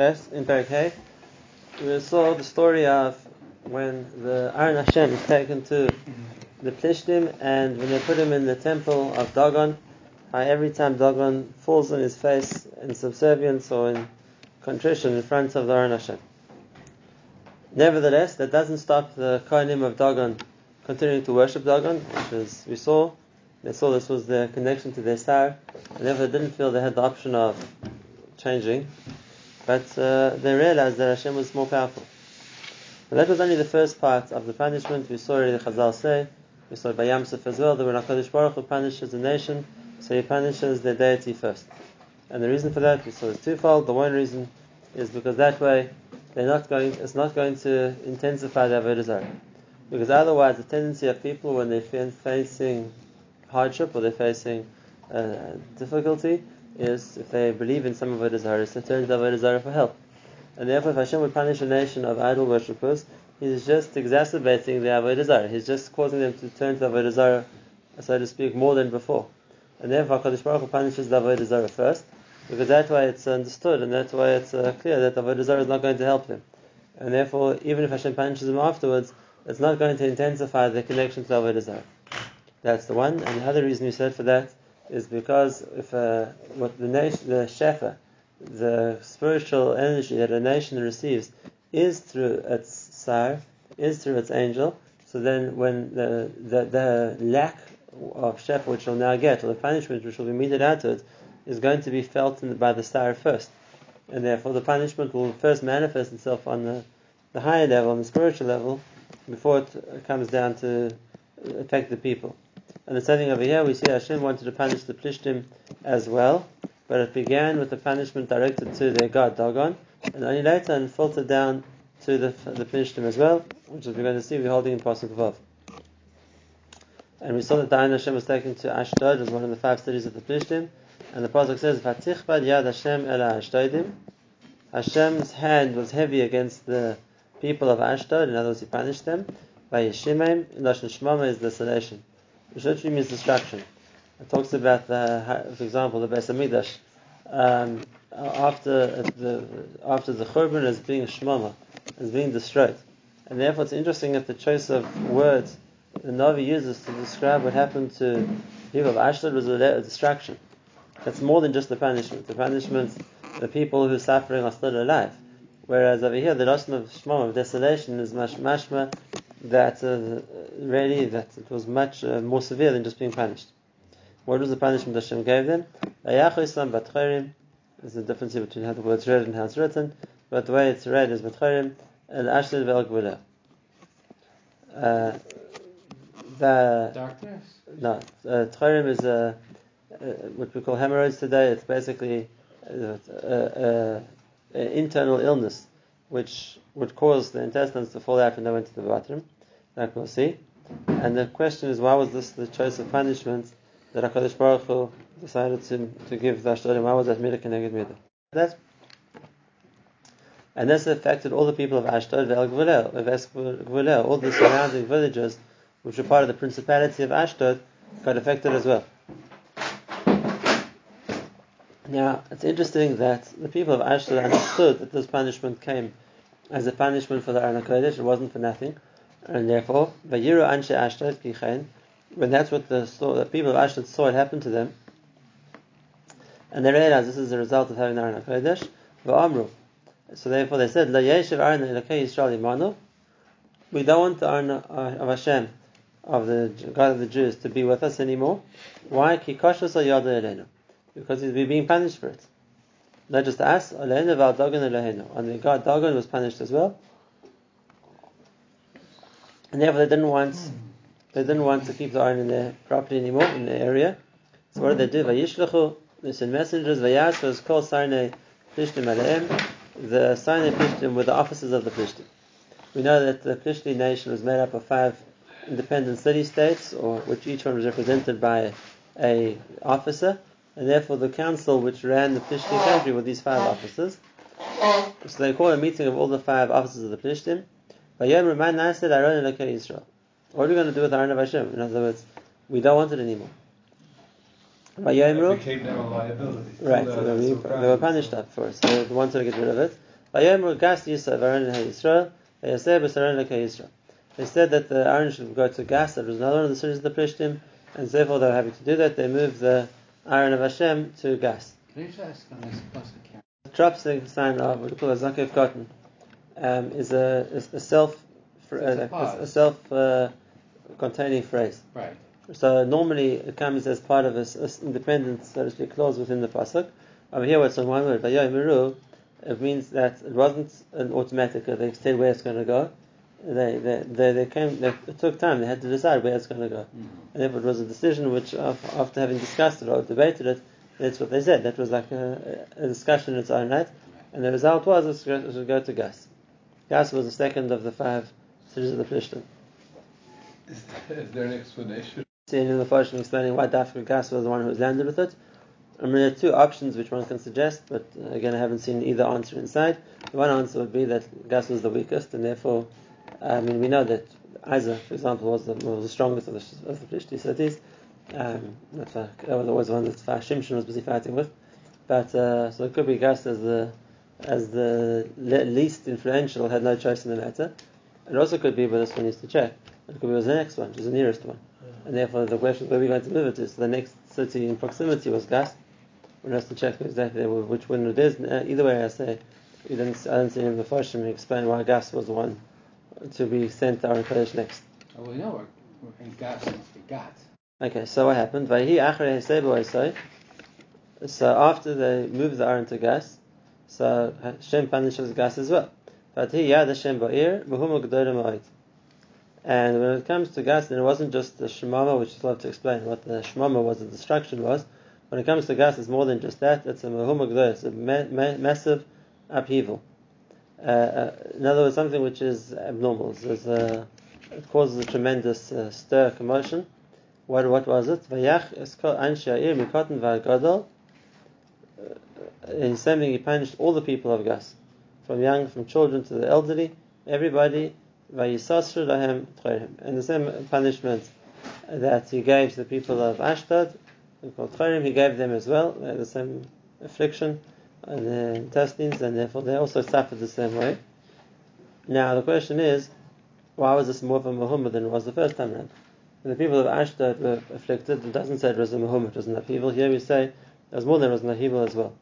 Ches, in Parak we saw the story of when the Aron Hashem is taken to the Plishtim and when they put him in the temple of Dagon, how every time Dagon falls on his face in subservience or in contrition in front of the Aron Hashem. Nevertheless, that doesn't stop the Kohanim of Dagon continuing to worship Dagon, which is, we saw, they saw this was their connection to their star, and therefore they didn't feel they had the option of changing, but uh, they realized that Hashem was more powerful. But that was only the first part of the punishment. We saw already the Chazal say, we saw by Yamsuf as well, that when HaKadosh Baruch Hu punishes a nation, so he punishes their deity first. And the reason for that, we saw is twofold. The one reason is because that way they're not going, it's not going to intensify their Avodah Because otherwise, the tendency of people when they're facing hardship or they're facing uh, difficulty is if they believe in some of Avodah Zarah, they turn to Avodah Zarah for help. And therefore, if Hashem would punish a nation of idol worshippers, He's just exacerbating the Avodah Zarah. He's just causing them to turn to Avodah Zarah, so to speak, more than before. And therefore, HaKadosh Baruch Hu punishes the Avodah Zarah first, because that way it's understood, and that way it's uh, clear that the Avodah Zarah is not going to help them. And therefore, even if Hashem punishes them afterwards, it's not going to intensify the connection to Avodah Zarah. That's the one. And the other reason we said for that is because if uh, what the nation, the shefa, the spiritual energy that a nation receives is through its sar, is through its angel, so then when the, the, the lack of shefa which will now get, or the punishment which will be meted out to it, is going to be felt the, by the star first. And therefore the punishment will first manifest itself on the, the higher level, on the spiritual level, before it comes down to affect the people. And the setting over here, we see Hashem wanted to punish the Plishtim as well, but it began with the punishment directed to their god Dagon, and only later and filtered down to the, the Plishtim as well, which we're going to see, we're holding in Pasuk Vav. And we saw that Ayin Hashem was taken to Ashdod was one of the five cities of the Plishtim, and the Pasuk says, Vatichbad Yad Hashem Ela Ashdodim. Hashem's hand was heavy against the people of Ashdod, in other words, he punished them. Vayeshimim, Lashon Shmama is desolation which literally means destruction. It talks about the, for example, the Beis Hamikdash. Um, after the after the Churban is being shmama, is being destroyed, and therefore it's interesting that the choice of words the Navi uses to describe what happened to people of Ashdod was a destruction. That's more than just the punishment. The punishment, the people who are suffering are still alive. Whereas over here, the loss of shmama, of desolation, is mashma that uh, really that it was much uh, more severe than just being punished. What was the punishment that Hashem gave them? There's a difference between how the word's read and how it's written, but the way it's read is Batcherim and Ashlid Vel Uh The darkness. No, uh, is a, uh, what we call hemorrhoids today. It's basically an uh, internal illness which would cause the intestines to fall out when they went to the bathroom, like we'll see. And the question is, why was this the choice of punishment that HaKadosh Baruch Hu decided to, to give the Ashdodim? Why was that Midah Keneged Midah? That, and this affected all the people of Ashdod, Vel all the surrounding villages, which were part of the principality of Ashdod, got affected as well. Now, it's interesting that the people of Ashdod understood that this punishment came as a punishment for the Aron Kodesh, it wasn't for nothing, and therefore, Vayiru Anshe Ashdod Kichen, when that's what the, the people of Ashdod saw it happen to them, and they realized this is a result of having the Aron. So therefore they said, La Aron Elokei Yisrael Imanu, we don't want the Aron uh, of Hashem, of the God of the Jews, to be with us anymore. Why? Kikoshus Yada Elenu because we're being punished for it. Not just us, and the God Dagon was punished as well. And therefore they didn't want they didn't want to keep the Aron in their property anymore, in the area. So what did they do? Vayishlechu, they sent messengers, Vayas was called Sarnei Plishtim Aleim. The Sarnei Plishtim were the officers of the Plishtim. We know that the Plishtim nation was made up of five independent city states, or which each one was represented by a officer and therefore the council which ran the Plishtim country were these five officers. So they called a meeting of all the five officers of the Plishtim. Israel. What are we going to do with Aron of Hashem? In other words, we don't want it anymore. It became now a liability. Right, so they, were, they were punished up for it, so they wanted to get rid of it. Vayomer gas Yisrael Aron Yisrael. They said that the Aron should go to Gas, that was another one of the cities of the Plishtim, and therefore they were happy to do that. They moved the Aron of Hashem to Gas. Can you ask on this? Drops the sign of what we call a Zakef katan um, is a, is a self a a, self uh, containing phrase. Right. So normally it comes as part of an independent, so to speak, clause within the pasuk. Over here, what's on one word, it means that it wasn't an automatic. uh, They said where it's going to go. They, they, they, they came. They, it took time. They had to decide where it's going to go. And if it was a decision which, after having discussed it or debated it, that's what they said. That was like a, a discussion in its own right. And the result was it should go- it should go to Gas. Gas was the second of the five cities of the Plishtim. Is there, is there an explanation? seeing in the Farshim explaining why Dafka Gas was the one who was landed with it. I mean, there are two options which one can suggest, but uh, again, I haven't seen either answer inside. The one answer would be that Gas was the weakest, and therefore, I mean, we know that Isa, for example, was the, was the strongest of the, of the Plishti cities. Um, why- that was always the one that Far Shimshon was busy fighting with. But uh, so it could be Gas as the as the le- least influential had no choice in the matter. It also could be, but this one needs to check. It could be was the next one, which is the nearest one. And therefore, the question is where we're going to move it to. So the next city in proximity was Gas. One has to check exactly which one it is. Uh, Either way, I say, we didn't, I didn't see in the first explain why Gas was the one to be sent to Aron Kodesh next. Well, we know we're, we're in Gas must be Gat. Okay, so what happened? So after they moved the Aron to Gas, so Hashem punishes Gas as well. But he yad Hashem ba'ir b'huma g'dorim ma'od. And when it comes to Gas, then it wasn't just the Shemama, which is love to explain what the Shemama was, the destruction was. When it comes to Gas, it's more than just that. It's a g'dorim. It's a ma- ma- massive upheaval. Uh, uh, in other words, something which is abnormal. A, it causes a tremendous uh, stir, commotion. What, what was it? Vayach eskol anshe ha'ir mikotan v'agadol. Uh, He's he punished all the people of Gas, from young, from children to the elderly, everybody. And the same punishment that he gave to the people of Ashdod, he gave them as well. The same affliction on their intestines, and therefore they also suffered the same way. Now the question is, why was this more of a mahumah than it was the first time around? When the people of Ashdod were afflicted, it doesn't say it was a mahumah, it was an upheaval. Here we say there was more than it was an upheaval as well.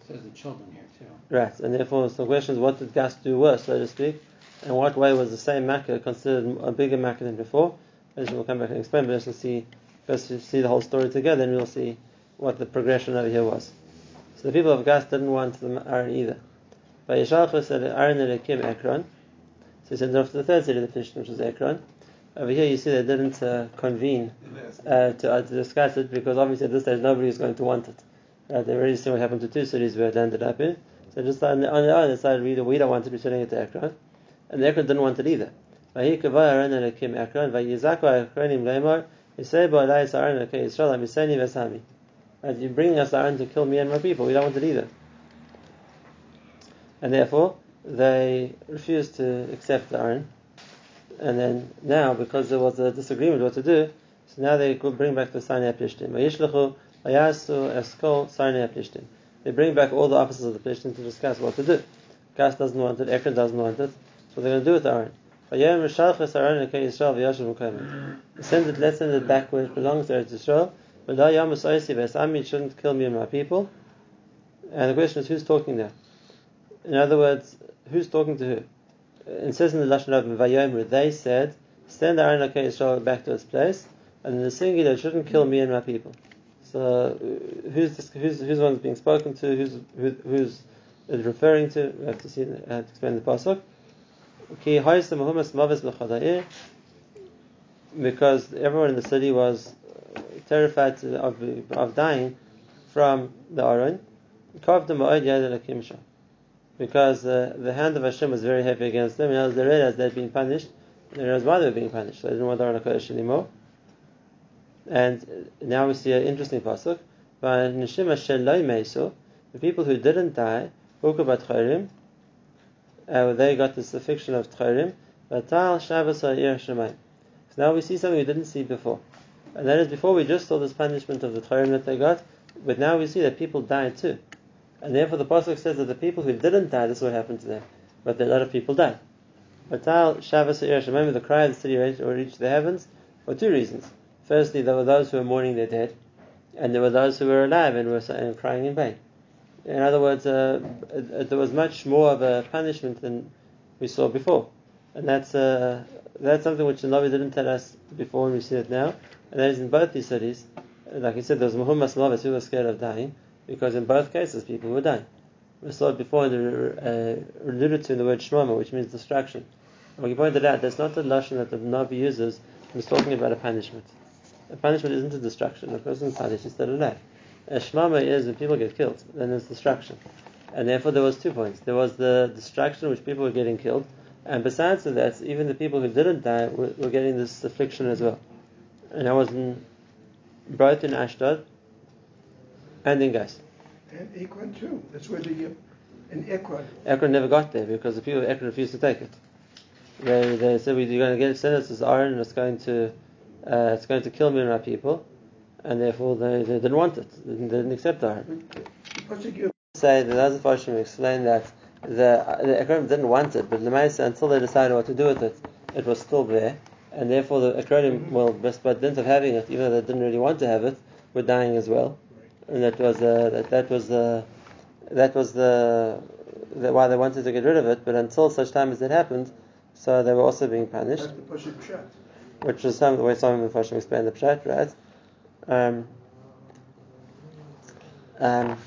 It says the children here too. Right, and therefore so the question is, what did Gas do worse, so to speak? And what way was the same makkah considered a bigger makkah than before? As we'll come back and explain, but let's see, first we see the whole story together, and we'll see what the progression over here was. So the people of Gath didn't want the Aron either. But Yeshalach said Aron Elikim Akron. So he sent off to the third city of the Philistines, which was Akron. Over here, you see they didn't uh, convene uh, to, uh, to, discuss it because obviously at this stage nobody is going to want it. Uh, they already seen what happened to two cities where it ended up in. So just on, the, other their own, they decided we, we don't want to be sending it to Ekron. And akron didn't want it either. He said, as you're bringing us Aron to kill me and my people. We don't want it either. And therefore, they refused to accept the Aron. And then now, because there was a disagreement what to do, so now they could bring back the Sarnei Plishtim. They bring back all the officers of the Plishtim to discuss what to do. Gas doesn't want it, Ekron doesn't want it, so they're going to do with the Aron. Send it, let's send it back where it belongs to Eretz it shouldn't kill me and my people. And the question is, who's talking there? In other words, who's talking to who? It says in the Lashon of they said, send Aron Ekei Yisrael back to its place, and in the singular, it shouldn't kill me and my people. So, who's this, who's who's the one being spoken to? Who's who, who's referring to? We have to see. I have to explain the pasuk. B'chada'ir, because everyone in the city was terrified of of dying from the Aron. Kavda ma'od yad elakim shah. Because uh, the hand of Hashem was very heavy against them, and as they realized they'd been punished, they realized why they were being punished. They didn't want the Aron HaKodesh anymore. And now we see an interesting pasuk. The people who didn't die, uh, they got this affliction of Tchorim. So now we see something we didn't see before. And that is before we just saw this punishment of the Tchorim that they got, but now we see that people died too. And therefore the Pasuk says that the people who didn't die, this is what happened to them. But a lot of people died. Batal Shabbos Remember the cry of the city reached, the heavens for two reasons. Firstly, there were those who were mourning their dead, and there were those who were alive and were crying in pain. In other words, uh, uh, there was much more of a punishment than we saw before, and that's uh, that's something which the Navi didn't tell us before, and we see it now. And that is in both these cities. Like he said, there was mehumas maves who was scared of dying, because in both cases people were dying. We saw it before in uh, alluded to in the word shmama, which means destruction. And we pointed out that's not the lashon that the Navi uses when talking about a punishment. A punishment isn't a destruction. A person is punished instead of life. A shmama is when people get killed, then there's destruction. And therefore there was two points. There was the destruction which people were getting killed, and besides that, even the people who didn't die were, were getting this affliction as well. And that was in, both in Ashdod and in Gas. And Ekron too. That's where the, uh, in Ekron. Ekron never got there because the people of Ekron refused to take it. They, they said we're going to get send us this Aron and it's going to uh, it's going to kill me and my people, and therefore they, they didn't want it. They didn't, they didn't accept the Aron. Say the Nazir Farshim explain that the the Ekron didn't want it, but the Maisa, until they decided what to do with it, it was still there, and therefore the Ekronim, well, by dint of having it, even though they didn't really want to have it, were dying as well and that was uh, that, that was the that was the, the why they wanted to get rid of it. But until such time as it happened, so they were also being punished. That's the Pasuk Pshat. Which is some the way some of the Farshim explain the pshat, right? Um, um,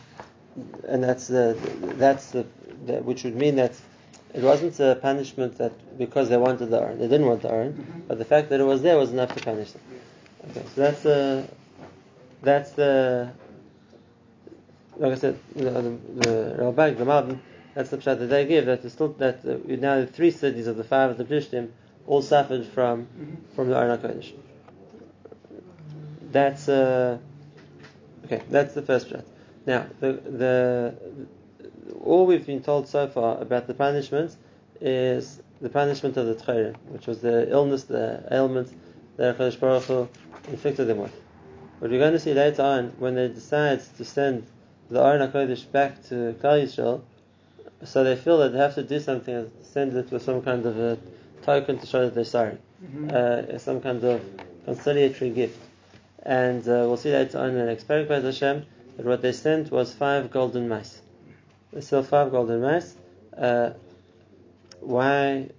and that's the that's the, the, which would mean that it wasn't a punishment that because they wanted the urn, they didn't want the urn, Mm-hmm. but the fact that it was there was enough to punish them. Okay, so that's the that's the like I said, the, the, the Ralbag, the Malbim, that's the pshat that they give. That still that uh, now the three cities of the five of the Plishtim all suffered from from the Aron Kodesh. That's uh, okay. That's the first pshat. Now the the all we've been told so far about the punishment is the punishment of the Tchayrim, which was the illness, the ailment that Hakadosh Baruch Hu inflicted them with. But we're going to see later on when they decide to send the Aron HaKodesh back to Klal Yisrael, so they feel that they have to do something, and send it with some kind of a token to show that they're sorry, uh, some kind of conciliatory gift. And uh, we'll see later on in the next parak Hashem that what they sent was five golden mice. Sell five golden mice. Uh, why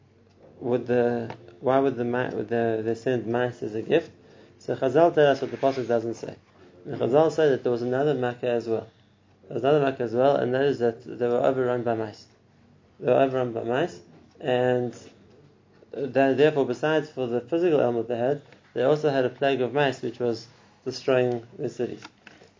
would the why would the, would the they send mice as a gift? So Chazal tell us what the pasuk doesn't say. And Chazal say that there was another makkah as well. There was another makkah as well, and that is that they were overrun by mice. They were overrun by mice, and therefore, besides for the physical element they had, they also had a plague of mice which was destroying the cities.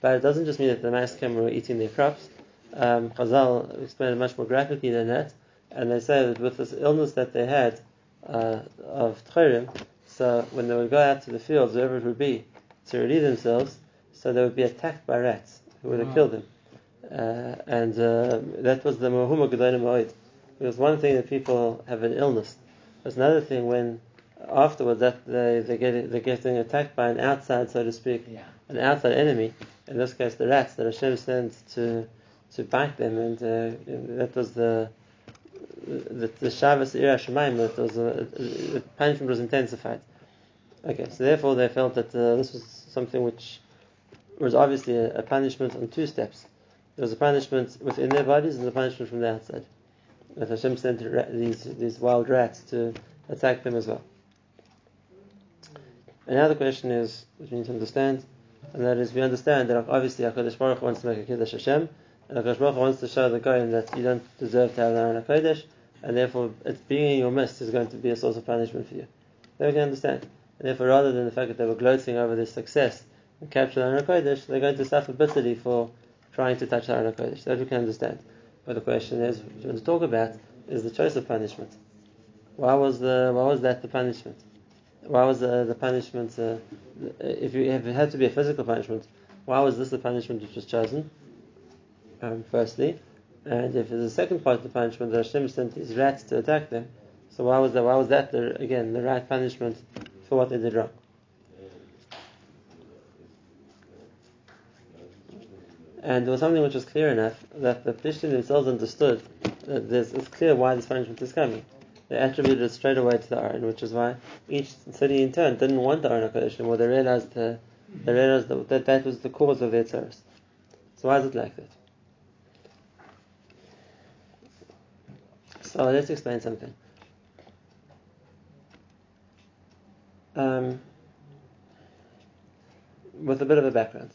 But it doesn't just mean that the mice came and were eating their crops. Um, Chazal explained it much more graphically than that, and they say that with this illness that they had uh, of tchirim, so when they would go out to the fields, wherever it would be, to relieve themselves, so they would be attacked by rats who would have Wow. killed them. Uh, and uh, that was the Mahuma Gedolim Moed. It was one thing that people have an illness. It's another thing when afterwards that they, they get they're getting attacked by an outside, so to speak, Yeah. an outside enemy. In this case, the rats that Hashem sent to to bite them, and uh, that was the the, the Shabbos Ira Shemaim. That was the punishment was intensified. Okay, so therefore they felt that uh, this was something which was obviously a, a punishment on two steps. There was a punishment within their bodies and a punishment from the outside. That Hashem sent these these wild rats to attack them as well. Another question is, which we need to understand, and that is we understand that obviously HaKadosh Baruch wants to make a Kiddush Hashem, and HaKadosh Baruch wants to show the Goyim that you don't deserve to have an Aron HaKodesh, and therefore it's being in your midst is going to be a source of punishment for you. Then we can understand. And therefore rather than the fact that they were gloating over their success and capturing Aron HaKodesh, they're going to suffer bitterly for trying to touch Aron HaKodesh. That we can understand. But the question is, what we want to talk about is the choice of punishment. Why was the why was that the punishment? Why was the, the punishment? Uh, if, you, if it had to be a physical punishment, why was this the punishment which was chosen? Um, firstly, and if there's a second part of the punishment that Hashem sent these rats to attack them, so why was that? Why was that the, again the right punishment for what they did wrong? And there was something which was clear enough that the Plishtim themselves understood that there's, it's clear why this punishment is coming. They attributed it straight away to the Aron, which is why each city in turn didn't want the Aron HaKadosh anymore. They realized, the, they realized that, that that was the cause of their terrors. So why is it like that? So let's explain something. Um, with a bit of a background.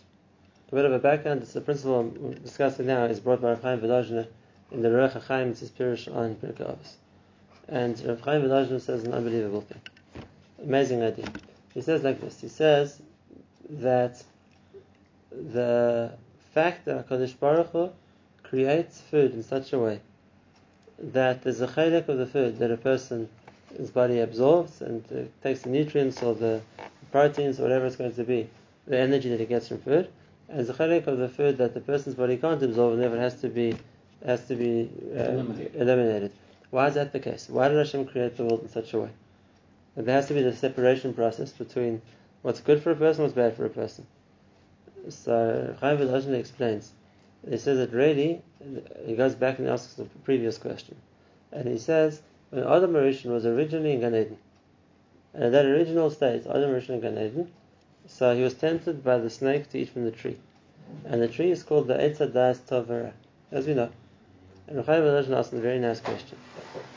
A bit of a background, the principle I'm discussing now is brought by Rav Chaim Volozhiner in the Ruach HaChaim, it's his Pirush on Pirkei Avos. And Rav Chaim Volozhiner says an unbelievable thing. Amazing idea. He says like this, he says that the fact that HaKadosh Baruch Hu creates food in such a way that there's a chaylik of the food that a person's body absorbs and uh, takes the nutrients or the proteins or whatever it's going to be, the energy that it gets from food, and there's a of the food that the person's body can't absorb and therefore has to be has to be uh, Eliminated. eliminated. Why is that the case? Why did Hashem create the world in such a way? That there has to be the separation process between what's good for a person, what's bad for a person. So Chaim Volozhiner explains. He says that really, he goes back and asks the previous question, and he says when Adam Rishon was originally in Gan Eden, and at that original state, Adam Rishon in Gan Eden, so he was tempted by the snake to eat from the tree, and the tree is called the Eitz Hadas Tovara, as we know. And Chaim Volozhiner asks a very nice question.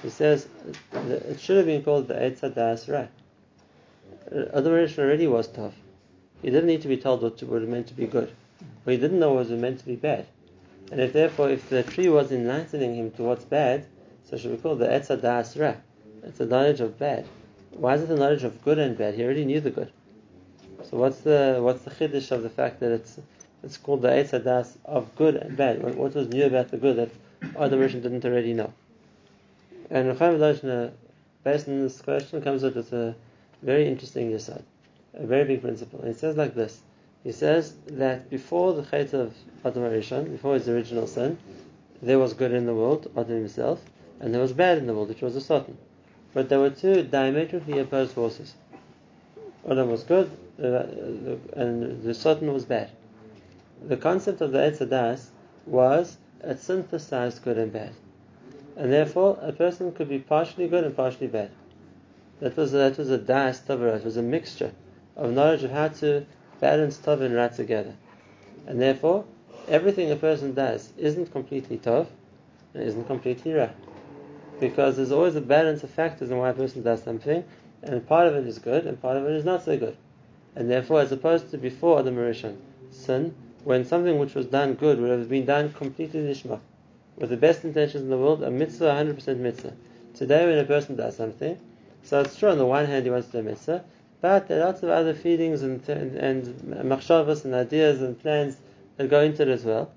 He says it should have been called the Eitz Hadas Ra. Adam Rishon already was tough. He didn't need to be told what was meant to be good. What he didn't know what was meant to be bad. And if therefore, if the tree was enlightening him to what's bad, so should be called the Etza Das Ra. It's a knowledge of bad. Why is it the knowledge of good and bad? He already knew the good. So what's the what's the chiddush of the fact that it's it's called the Etza Das of good and bad? What, was new about the good that other Rishon didn't already know? And Rechaim Volozhiner, based on this question, comes up with a very interesting yesod, a very big principle. And it says like this. He says that before the Chet of Adam Rishon, before his original sin, there was good in the world, Adam himself, and there was bad in the world, which was the Satan. But there were two diametrically opposed forces. Adam was good, uh, and the Satan was bad. The concept of the Etz Das was it synthesized good and bad. And therefore, a person could be partially good and partially bad. That was that was a das tavara. It was a mixture of knowledge of how to balance tov and ra together. And therefore, everything a person does isn't completely tov and isn't completely ra. Because there's always a balance of factors in why a person does something, and part of it is good and part of it is not so good. And therefore, as opposed to before the Rishon, sin, when something which was done good would have been done completely lishma, with the best intentions in the world, a mitzvah, 100% mitzvah. Today, when a person does something, so it's true on the one hand he wants to do a mitzvah, but there are lots of other feelings and and, and and ideas and plans that go into it as well,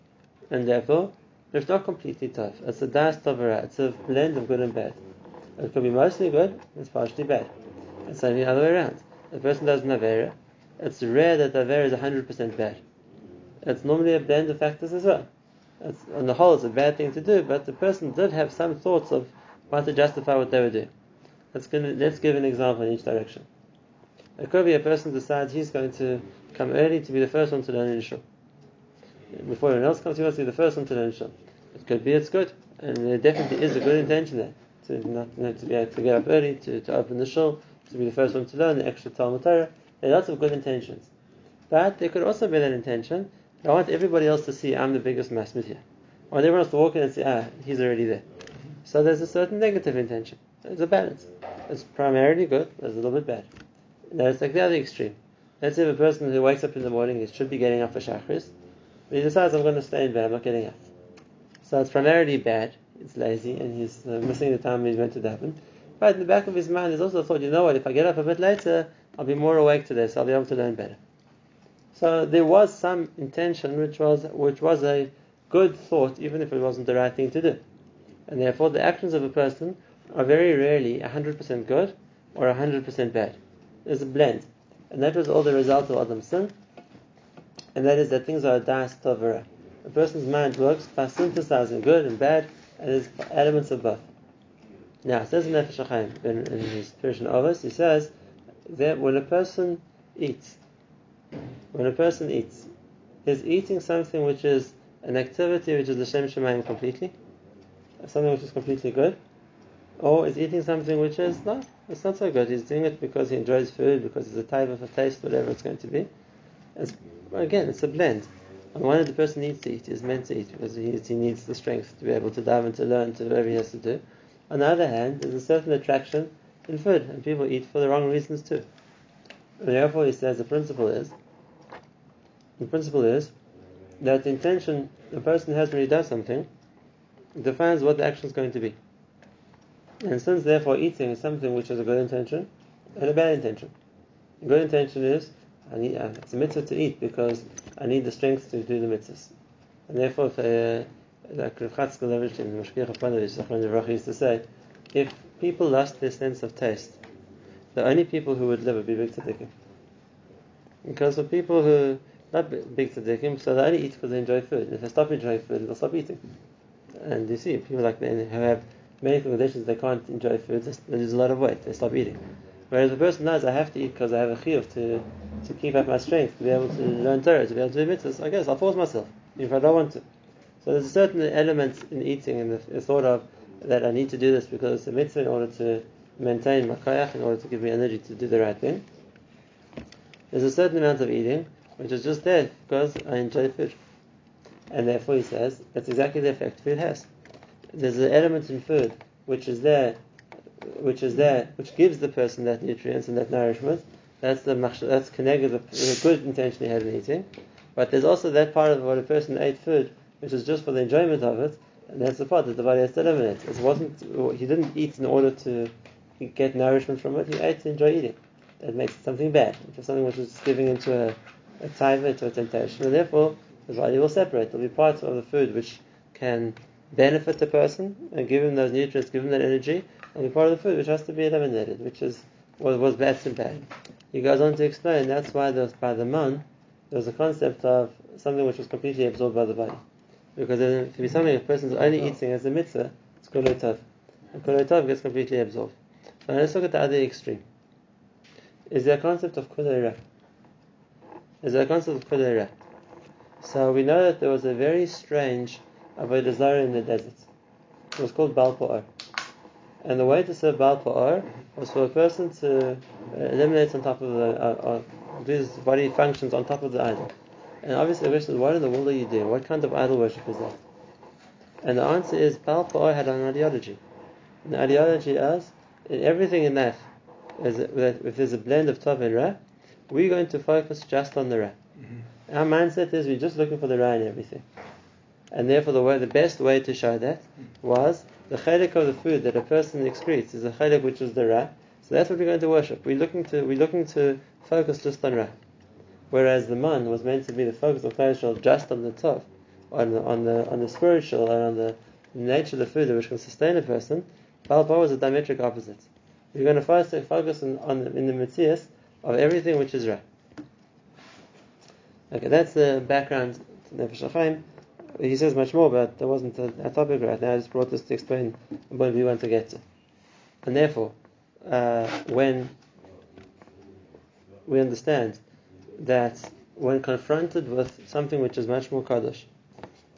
and therefore it's not completely tough. It's a das tavara. It's a blend of good and bad. It could be mostly good. It's partially bad. It's only the other way around. A person does an avera, it's rare that the avera is 100% bad. It's normally a blend of factors as well. It's, on the whole, it's a bad thing to do, but the person did have some thoughts of how to justify what they were doing. Let's, let's give an example in each direction. It could be a person decides he's going to come early to be the first one to learn shul. Before anyone else comes, he wants to be the first one to learn shul. It could be it's good, and there definitely is a good intention there to not you know, to be able to get up early, to, to open the shul, to be the first one to learn the extra Talmud Torah. There are lots of good intentions, but there could also be that intention. I want everybody else to see I'm the biggest masmid here. I want everyone else to walk in and say, ah, he's already there. So there's a certain negative intention. There's a balance. It's primarily good, there's a little bit bad. Now it's like the other extreme. Let's say a person who wakes up in the morning, he should be getting up for shachris, but he decides I'm going to stay in bed, I'm not getting up. So it's primarily bad, it's lazy, and he's uh, missing the time he's meant to daven. But in the back of his mind, there's also the thought, you know what, if I get up a bit later, I'll be more awake today, so I'll be able to learn better. So there was some intention which was which was a good thought, even if it wasn't the right thing to do. And therefore the actions of a person are very rarely 100% good or 100% bad. There's a blend. And that was all the result of Adam's sin. And that is that things are das tovera. A person's mind works by synthesizing good and bad, and there's elements of both. Now, it says in Nefesh HaChaim, in, in his version of he says that when a person eats, when a person eats, he's eating something which is an activity which is L'Shem Shemayim completely, something which is completely good, or is eating something which is not, it's not so good. He's doing it because he enjoys food, because it's a type of a taste, whatever it's going to be. It's, again, it's a blend. On one hand, the person needs to eat, is meant to eat because he, he needs the strength to be able to dive and to learn to whatever he has to do. On the other hand, there's a certain attraction in food, and people eat for the wrong reasons too. And therefore, he says the principle is the principle is that the intention the person has when he does something defines what the action is going to be. And since therefore eating is something which has a good intention and a bad intention. A good intention is I need uh, it's a mitzvah to eat because I need the strength to do the mitzvahs. And therefore if uh, like Rav Chatzkel Levitch and Zachron Yavracha used to say, if people lost their sense of taste, the only people who would live would be big tzaddikim. Because for people who not bi- big tzaddikim, so they only eat because they enjoy food. If they stop enjoying food, they'll stop eating. And you see, people like that who have medical conditions, they can't enjoy food, they lose a lot of weight, they stop eating. Whereas the person knows, I have to eat because I have a chiyuv to, to keep up my strength, to be able to learn Torah, to be able to do mitzvahs, I guess I'll force myself, if I don't want to. So there's a certain element in eating and the, the thought of that I need to do this because it's a mitzvah in order to maintain my koyach, in order to give me energy to do the right thing. There's a certain amount of eating which is just there because I enjoy food. And therefore he says that's exactly the effect food has. There's an element in food which is there which is there which gives the person that nutrients and that nourishment. That's the that's connected the, good intention he had in eating. But there's also that part of what a person ate food which is just for the enjoyment of it, and that's the part that the body has to eliminate. It wasn't he didn't eat in order to get nourishment from it, he ate to enjoy eating. That makes it something bad, which is something which is giving into a, a taiva, to a temptation, and therefore the body will separate. There'll be parts of the food which can benefit the person and give him those nutrients, give him that energy, and be part of the food which has to be eliminated, which is what was bad and bad. He goes on to explain that's why there was, by the man there was a concept of something which was completely absorbed by the body. Because if it be something a person's only eating as a mitzvah, it's kol tov. And kol tov gets completely absorbed. So let's look at the other extreme. Is there a concept of kol Is there a concept of kol So we know that there was a very strange avodah zarah in the desert. It was called Baal. And the way to serve Baal was for a person to uh, eliminate on top of the, uh, uh, do his body functions on top of the idol. And obviously the question is, what in the world are you doing? What kind of idol worship is that? And the answer is, Baal had an ideology. And the ideology is, in everything in that, is that if there's a blend of Tov and Ra, we're going to focus just on the Ra. Our mindset is we're just looking for the Ra in everything. And therefore the way, the best way to show that was the chelik of the food that a person excretes is a chelik which is the Ra. So that's what we're going to worship. We're looking to we're looking to focus just on Ra. Whereas the man was meant to be the focus of Klal just on the Tov, on the on the on the spiritual and on the nature of the food which can sustain a person. Baal Pa'ar was a diametric opposite. We're going to first focus on, on the, in the Matthias of everything which is Ra. Okay, that's the background to Nefesh HaChaim. He says much more, but that wasn't a, topic right now. I just brought this to explain what we want to get to. And therefore, uh, when we understand that when confronted with something which is much more kaddish,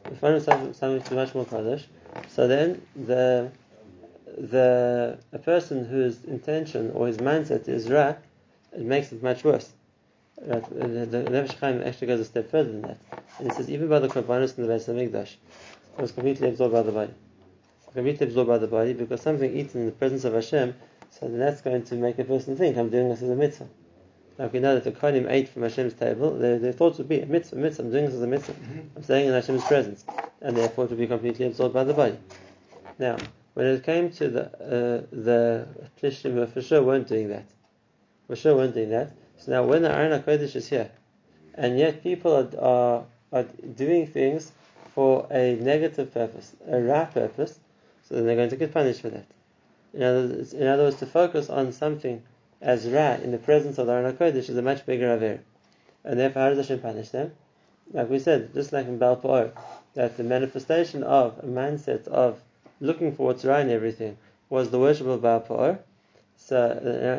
confronted with something, something which is much more kaddish, so then the the a person whose intention or his mindset is ra, it makes it much worse. Right? The, the Nefesh Chaim actually goes a step further than that, and he says even by the korbanos in the Beis Hamikdash, it was completely absorbed by the body, completely absorbed by the body because something eaten in the presence of Hashem, so then that's going to make a person think I'm doing this as a mitzvah. Like we know that the Kohanim ate from Hashem's table, their, their thoughts would be a mitzvah, mitzvah, I'm doing this as a mitzvah. I'm staying in Hashem's presence. And therefore it would be completely absorbed by the body. Now, when it came to the uh, the Plishtim for sure weren't doing that. For sure weren't doing that. So now when the Aron HaKodesh is here, and yet people are, are, are doing things for a negative purpose, a ra purpose, so then they're going to get punished for that. In other, words- in other words, to focus on something as ra in the presence of the Aron HaKodesh is a much bigger aver. And therefore, how does Hashem punish them? Like we said, just like in Baal Pa'or, that the manifestation of a mindset of looking for what's right in everything was the worship of Baal Pa'or. So,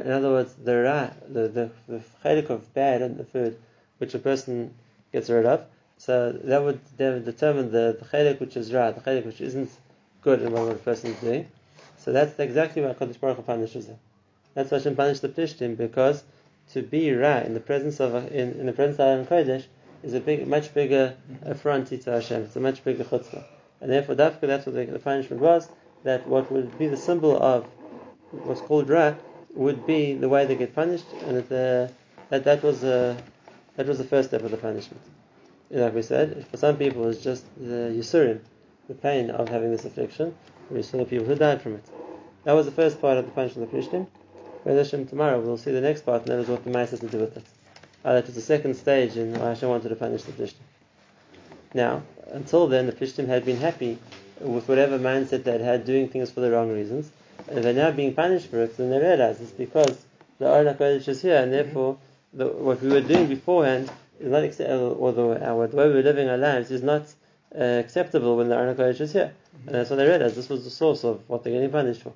in other words, the ra, the the, the of bad in the food, which a person gets rid of, So that would de- determine the, the which is right, the chedek which isn't good in what a person is doing. So that's exactly why Kodesh Baruch Hu punishes them. That's why Hashem punished the Plishtim because to be right in the presence of in, in the presence of Kodesh is a big, much bigger affront to Hashem. It's a much bigger chutzpah, and therefore Dafka, that's what the, the punishment was. That what would be the symbol of what's called ra would be the way they get punished, and that the, that that was a, that was the first step of the punishment. Like we said, for some people it's just the yisurim, the pain of having this affliction. We saw the people who died from it. That was the first part of the punishment of Plishtim. With Hashem tomorrow we'll see the next part, and that is what the mice has to do with it. Uh, that the second stage in why Hashem wanted to punish the Plishtim. Now, until then, the Plishtim had been happy with whatever mindset they had doing things for the wrong reasons, and they're now being punished for it, and they realize it's because the Aron is here, and therefore the, what we were doing beforehand is not acceptable, or the, our, the way we were living our lives is not uh, acceptable when the Aron HaKodesh is here. And that's when they realized this was the source of what they're getting punished for.